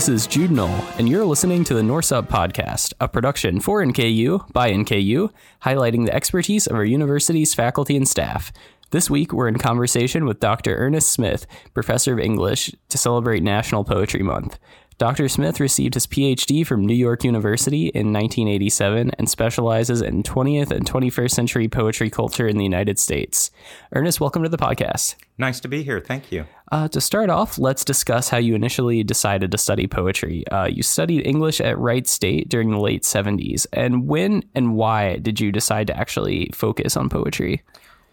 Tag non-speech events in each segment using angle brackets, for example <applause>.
This is Jude Noel, and you're listening to the Norse Up Podcast, a production for NKU by NKU, highlighting the expertise of our university's faculty and staff. This week, we're in conversation with Dr. Ernest Smith, professor of English, to celebrate National Poetry Month. Dr. Smith received his PhD from New York University in 1987 and specializes in 20th and 21st century poetry culture in the United States. Ernest, welcome to the podcast. Nice to be here. Thank you. Uh, to start off, let's discuss how you initially decided to study poetry. Uh, you studied English at Wright State during the late 70s. And when and why did you decide to actually focus on poetry?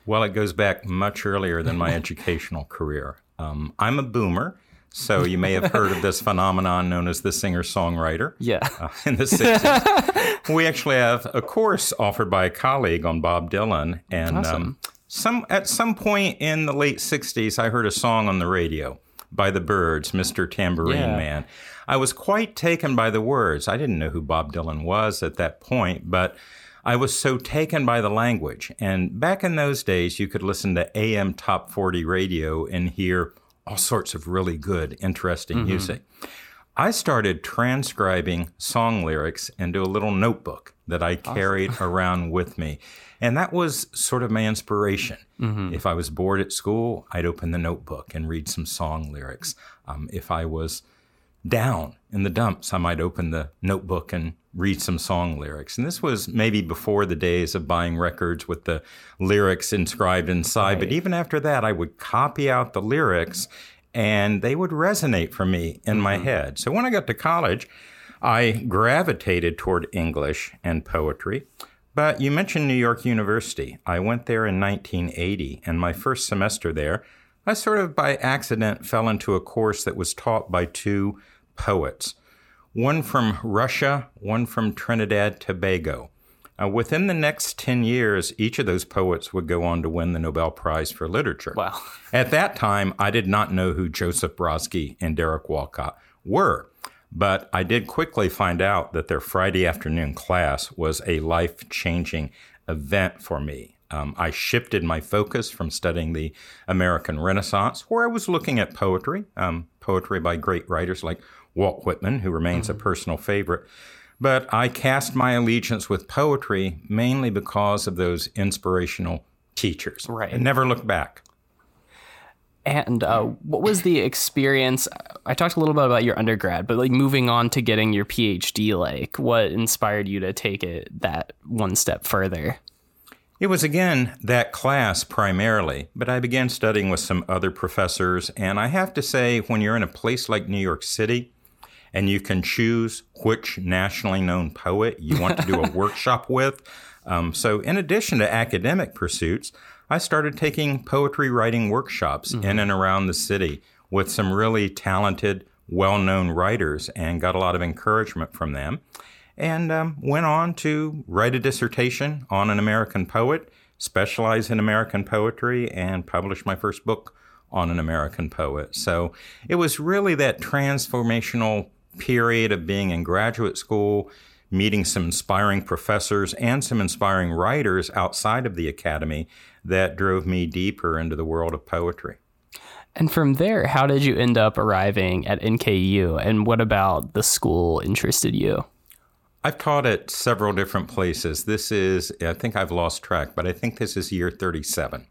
Well, it goes back much earlier than my <laughs> educational career. Um, I'm a boomer. So you may have heard of this phenomenon known as the singer-songwriter. Yeah. Uh, in the 60s. we actually have a course offered by a colleague on Bob Dylan. And awesome. um, some at some point in the late 60s, I heard a song on the radio by the Byrds, Mr. Tambourine Yeah. Man. I was quite taken by the words. I didn't know who Bob Dylan was at that point, but I was so taken by the language. And back in those days, you could listen to AM top 40 radio and hear all sorts of really good, interesting music. I started transcribing song lyrics into a little notebook that I carried <laughs> around with me. And that was sort of my inspiration. If I was bored at school, I'd open the notebook and read some song lyrics. Um, if I was down in the dumps, I might open the notebook and read some song lyrics. And this was maybe before the days of buying records with the lyrics inscribed inside. But even after that, I would copy out the lyrics and they would resonate for me in my mm-hmm. head. So when I got to college, I gravitated toward English and poetry. But you mentioned New York University. I went there in 1980, and my first semester there, I sort of by accident fell into a course that was taught by two poets one from Russia, one from Trinidad Tobago. Uh, within the next 10 years, each of those poets would go on to win the Nobel Prize for Literature. Wow. <laughs> At that time, I did not know who Joseph Brodsky and Derek Walcott were, but I did quickly find out that their Friday afternoon class was a life changing event for me. Um, I shifted my focus from studying the American Renaissance, where I was looking at poetry, um, poetry by great writers like Walt Whitman, who remains a personal favorite. But I cast my allegiance with poetry mainly because of those inspirational teachers. Right. And never looked back. And uh, what was the experience? I talked a little bit about your undergrad, but like moving on to getting your PhD, like what inspired you to take it that one step further? It was again that class primarily, but I began studying with some other professors. And I have to say, when you're in a place like New York City and you can choose which nationally known poet you want to do a <laughs> workshop with, um, so in addition to academic pursuits, I started taking poetry writing workshops in and around the city with some really talented, well known writers and got a lot of encouragement from them and um, went on to write a dissertation on an American poet, specialize in American poetry, and publish my first book on an American poet. So it was really that transformational period of being in graduate school, meeting some inspiring professors and some inspiring writers outside of the academy that drove me deeper into the world of poetry. And from there, how did you end up arriving at NKU? And what about the school interested you? I've taught at several different places. This is, I think I've lost track, but I think this is year 37.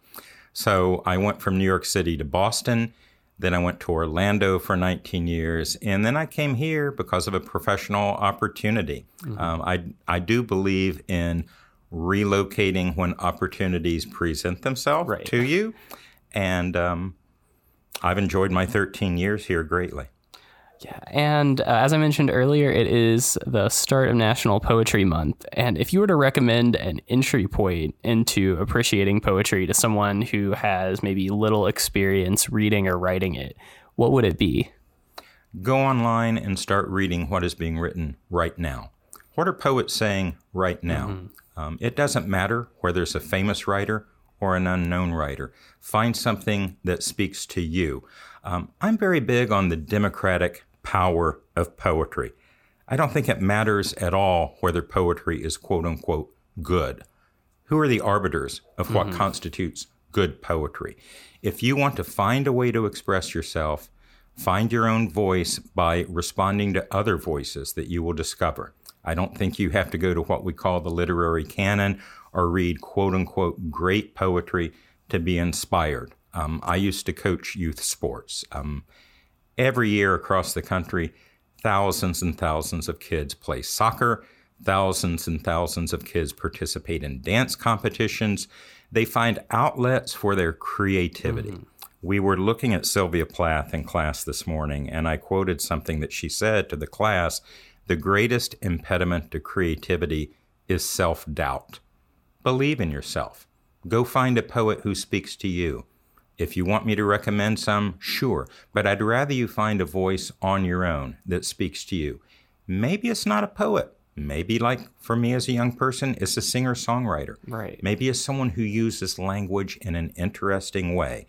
So I went from New York City to Boston. Then I went to Orlando for 19 years. And then I came here because of a professional opportunity. Um, I, I do believe in relocating when opportunities present themselves Right. to you. And um, I've enjoyed my 13 years here greatly. Yeah, and uh, as I mentioned earlier, it is the start of National Poetry Month. And if you were to recommend an entry point into appreciating poetry to someone who has maybe little experience reading or writing it, what would it be? Go online and start reading what is being written right now. What are poets saying right now? Um, it doesn't matter whether it's a famous writer or an unknown writer. Find something that speaks to you. Um, I'm very big on the democratic power of poetry. I don't think it matters at all whether poetry is quote unquote good. Who are the arbiters of what constitutes good poetry? If you want to find a way to express yourself, Find your own voice by responding to other voices that you will discover. I don't think you have to go to what we call the literary canon or read quote unquote great poetry to be inspired. Um, I used to coach youth sports. Um, every year across the country, thousands and thousands of kids play soccer. Thousands and thousands of kids participate in dance competitions. They find outlets for their creativity. Mm-hmm. We were looking at Sylvia Plath in class this morning, and I quoted something that she said to the class The greatest impediment to creativity is self doubt. Believe in yourself. Go find a poet who speaks to you. If you want me to recommend some, sure, but I'd rather you find a voice on your own that speaks to you. Maybe it's not a poet. Maybe, like for me as a young person, it's a singer songwriter. Right. Maybe it's someone who uses language in an interesting way.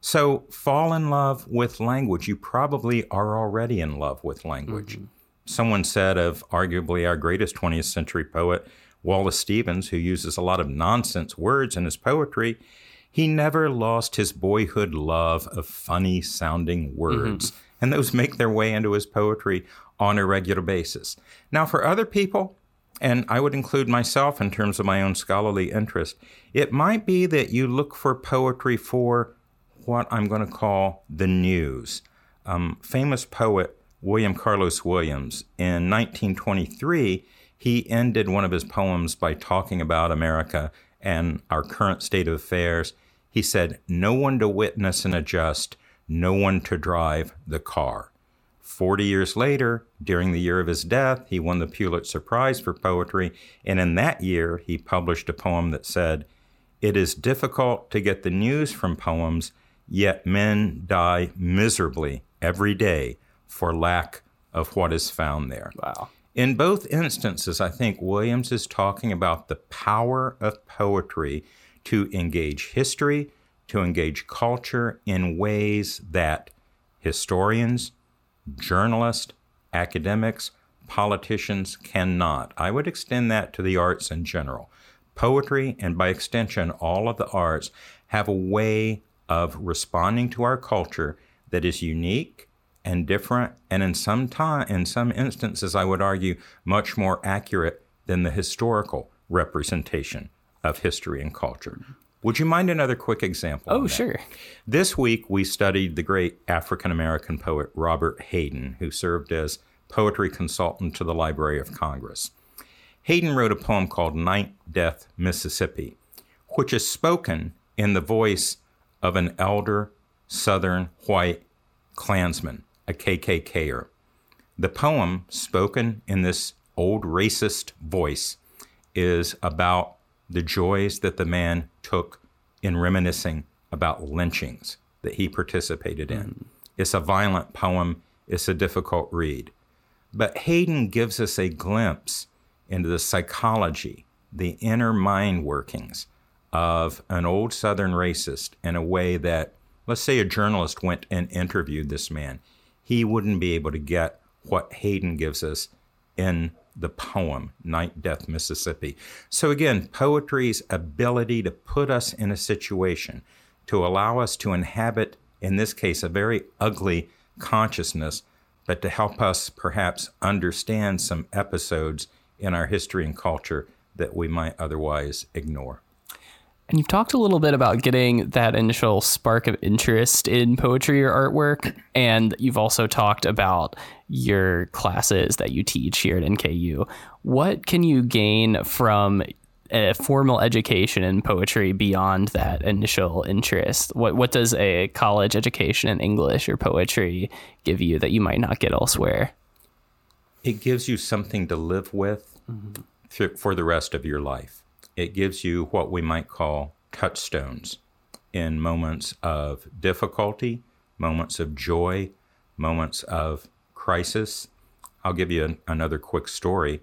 So fall in love with language. You probably are already in love with language. Mm-hmm. Someone said of arguably our greatest 20th century poet, Wallace Stevens, who uses a lot of nonsense words in his poetry, he never lost his boyhood love of funny sounding words. Mm-hmm. And those make their way into his poetry on a regular basis. Now, for other people, and I would include myself in terms of my own scholarly interest, it might be that you look for poetry for what I'm going to call the news. Um, famous poet William Carlos Williams in 1923 he ended one of his poems by talking about America and our current state of affairs. He said, No one to witness and adjust, no one to drive the car. Forty years later, during the year of his death, he won the Pulitzer Prize for poetry, and in that year, he published a poem that said, It is difficult to get the news from poems, yet men die miserably every day for lack of what is found there. Wow. In both instances, I think Williams is talking about the power of poetry to engage history, to engage culture in ways that historians, journalists, academics, politicians cannot. I would extend that to the arts in general. Poetry, and by extension, all of the arts, have a way of responding to our culture that is unique and different, and in some time, in some instances, I would argue, much more accurate than the historical representation of history and culture. Would you mind another quick example? Oh, sure. This week we studied the great African American poet Robert Hayden, who served as poetry consultant to the Library of Congress. Hayden wrote a poem called Night Death, Mississippi, which is spoken in the voice of an elder Southern white Klansman a KKKer. The poem, spoken in this old racist voice, is about the joys that the man took in reminiscing about lynchings that he participated in. Mm. It's a violent poem, it's a difficult read. But Hayden gives us a glimpse into the psychology, the inner mind workings of an old Southern racist in a way that, let's say, a journalist went and interviewed this man he wouldn't be able to get what Hayden gives us in the poem, Night Death, Mississippi. So, again, poetry's ability to put us in a situation, to allow us to inhabit, in this case, a very ugly consciousness, but to help us perhaps understand some episodes in our history and culture that we might otherwise ignore. And you've talked a little bit about getting that initial spark of interest in poetry or artwork. And you've also talked about your classes that you teach here at NKU. What can you gain from a formal education in poetry beyond that initial interest? What what does a college education in English or poetry give you that you might not get elsewhere? It gives you something to live with mm-hmm. for the rest of your life it gives you what we might call touchstones in moments of difficulty, moments of joy, moments of crisis. I'll give you an, another quick story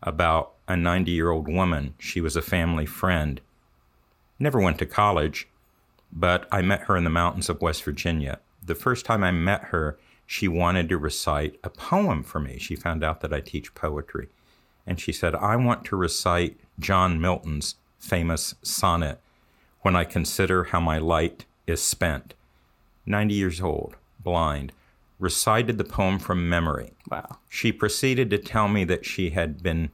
about a 90 year old woman. She was a family friend, never went to college, but I met her in the mountains of West Virginia. The first time I met her, she wanted to recite a poem for me. She found out that I teach poetry. And she said, I want to recite John Milton's famous sonnet, When I Consider How My Light is Spent. 90 years old, blind, recited the poem from memory. Wow. She proceeded to tell me that she had been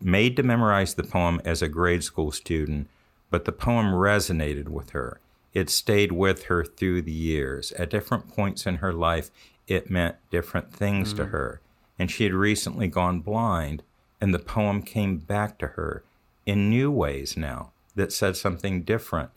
made to memorize the poem as a grade school student, but the poem resonated with her. It stayed with her through the years. At different points in her life, it meant different things mm-hmm. to her. And she had recently gone blind, and the poem came back to her in new ways now that said something different.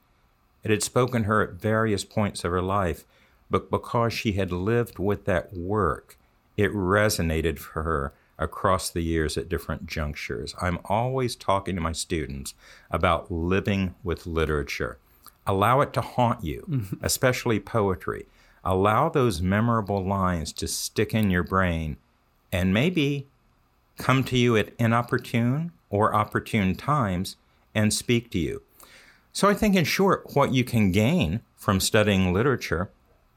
It had spoken her at various points of her life, but because she had lived with that work, it resonated for her across the years at different junctures. I'm always talking to my students about living with literature. Allow it to haunt you, mm-hmm. <laughs> especially poetry. Allow those memorable lines to stick in your brain and maybe come to you at inopportune or opportune times and speak to you. So, I think, in short, what you can gain from studying literature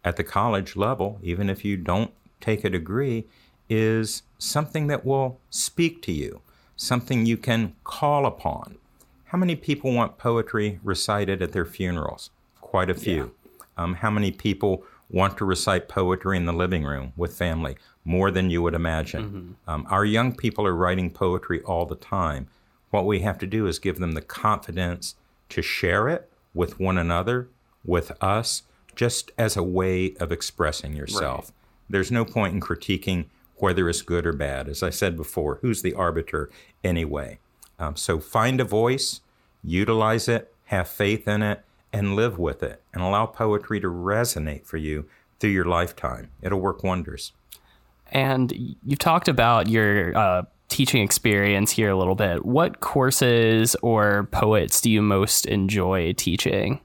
at the college level, even if you don't take a degree, is something that will speak to you, something you can call upon. How many people want poetry recited at their funerals? Quite a few. Yeah. Um, how many people want to recite poetry in the living room with family? More than you would imagine. Mm-hmm. Um, our young people are writing poetry all the time. What we have to do is give them the confidence to share it with one another, with us, just as a way of expressing yourself. Right. There's no point in critiquing whether it's good or bad. As I said before, who's the arbiter anyway? Um, so find a voice, utilize it, have faith in it, and live with it, and allow poetry to resonate for you through your lifetime. It'll work wonders. And you've talked about your uh, teaching experience here a little bit. What courses or poets do you most enjoy teaching?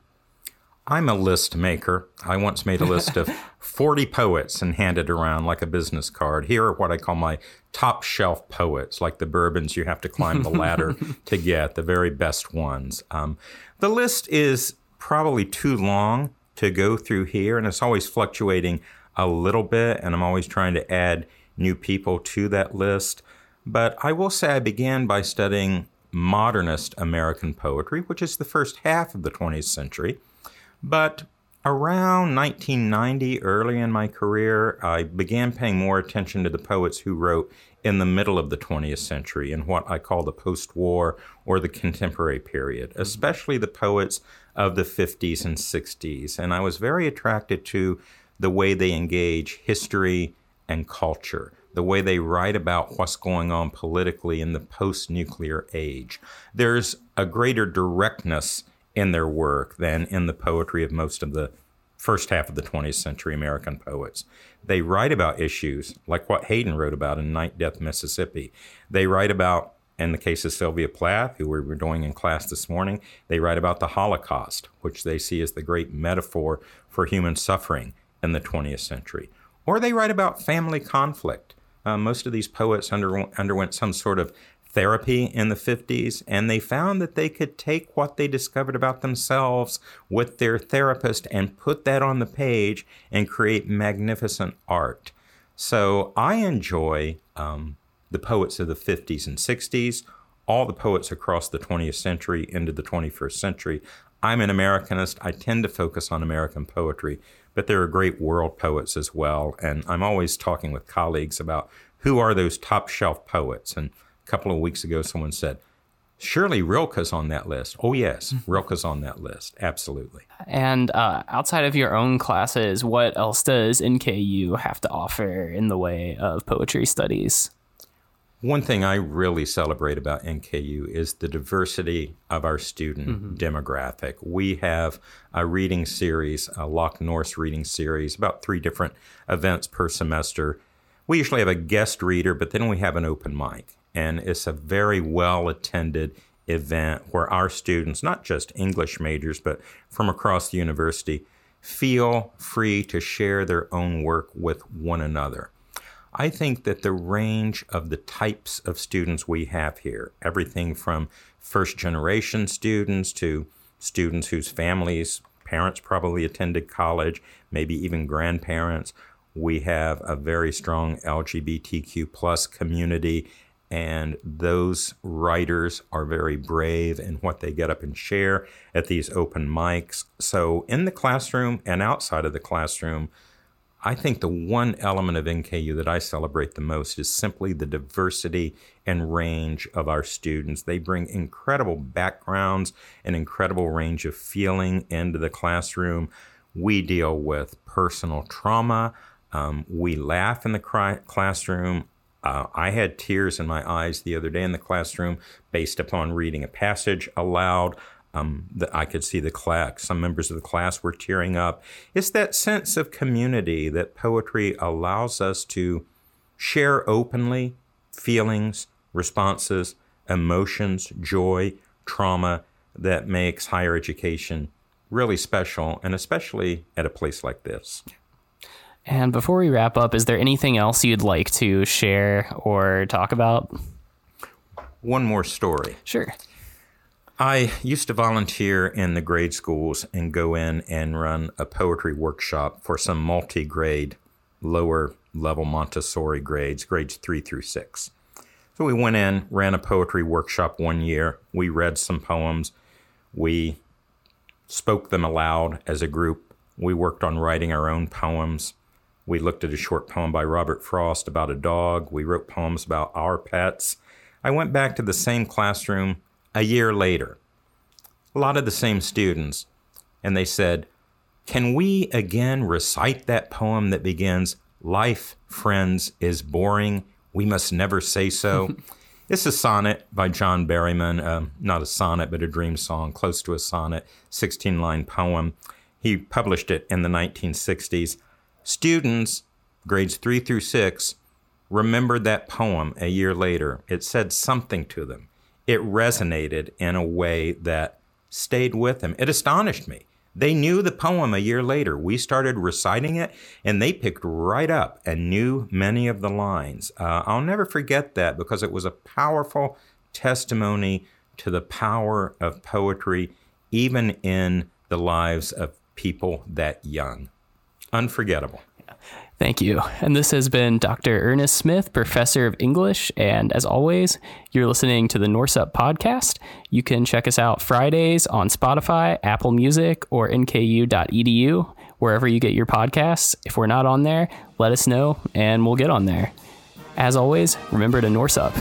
I'm a list maker. I once made a list of <laughs> 40 poets and handed around like a business card. Here are what I call my top shelf poets, like the bourbons you have to climb the ladder <laughs> to get, the very best ones. Um, the list is probably too long to go through here, and it's always fluctuating a little bit, and I'm always trying to add new people to that list. But I will say I began by studying modernist American poetry, which is the first half of the 20th century. But around 1990, early in my career, I began paying more attention to the poets who wrote in the middle of the 20th century in what I call the post war or the contemporary period, especially the poets of the 50s and 60s. And I was very attracted to the way they engage history and culture, the way they write about what's going on politically in the post nuclear age. There's a greater directness in their work than in the poetry of most of the first half of the 20th century American poets. They write about issues like what Hayden wrote about in Night Death, Mississippi. They write about, in the case of Sylvia Plath, who we were doing in class this morning, they write about the Holocaust, which they see as the great metaphor for human suffering in the 20th century. Or they write about family conflict. Uh, most of these poets under, underwent some sort of therapy in the 50s, and they found that they could take what they discovered about themselves with their therapist and put that on the page and create magnificent art. So I enjoy um, the poets of the 50s and 60s, all the poets across the 20th century into the 21st century. I'm an Americanist. I tend to focus on American poetry, but there are great world poets as well. And I'm always talking with colleagues about who are those top shelf poets. And a couple of weeks ago, someone said, Surely Rilke's on that list. Oh, yes, <laughs> Rilke's on that list. Absolutely. And uh, outside of your own classes, what else does NKU have to offer in the way of poetry studies? One thing I really celebrate about NKU is the diversity of our student mm-hmm. demographic. We have a reading series, a Loch Norse reading series, about three different events per semester. We usually have a guest reader, but then we have an open mic and it's a very well attended event where our students, not just English majors, but from across the university, feel free to share their own work with one another. I think that the range of the types of students we have here, everything from first generation students to students whose families, parents probably attended college, maybe even grandparents. We have a very strong LGBTQ plus community and those writers are very brave in what they get up and share at these open mics. So, in the classroom and outside of the classroom, I think the one element of NKU that I celebrate the most is simply the diversity and range of our students. They bring incredible backgrounds, and incredible range of feeling into the classroom. We deal with personal trauma. Um, we laugh in the classroom. Uh, I had tears in my eyes the other day in the classroom based upon reading a passage aloud. Um, that I could see the class, some members of the class were tearing up. It's that sense of community that poetry allows us to share openly feelings, responses, emotions, joy, trauma that makes higher education really special, and especially at a place like this. And before we wrap up, is there anything else you'd like to share or talk about? One more story. Sure. I used to volunteer in the grade schools and go in and run a poetry workshop for some multi grade, lower level Montessori grades, grades three through six. So we went in, ran a poetry workshop one year. We read some poems. We spoke them aloud as a group. We worked on writing our own poems. We looked at a short poem by Robert Frost about a dog. We wrote poems about our pets. I went back to the same classroom a year later, a lot of the same students, and they said, Can we again recite that poem that begins, Life, friends, is boring. We must never say so? <laughs> it's a sonnet by John Berryman, uh, not a sonnet, but a dream song, close to a sonnet, 16 line poem. He published it in the 1960s. Students, grades three through six, remembered that poem a year later. It said something to them it resonated in a way that stayed with them. It astonished me. They knew the poem a year later. We started reciting it, and they picked right up and knew many of the lines. Uh, I'll never forget that because it was a powerful testimony to the power of poetry, even in the lives of people that young. Unforgettable. Thank you. And this has been Dr. Ernest Smith, Professor of English. And as always, you're listening to the Norse Up podcast. You can check us out Fridays on Spotify, Apple Music, or nku.edu, wherever you get your podcasts. If we're not on there, let us know and we'll get on there. As always, remember to Norse up.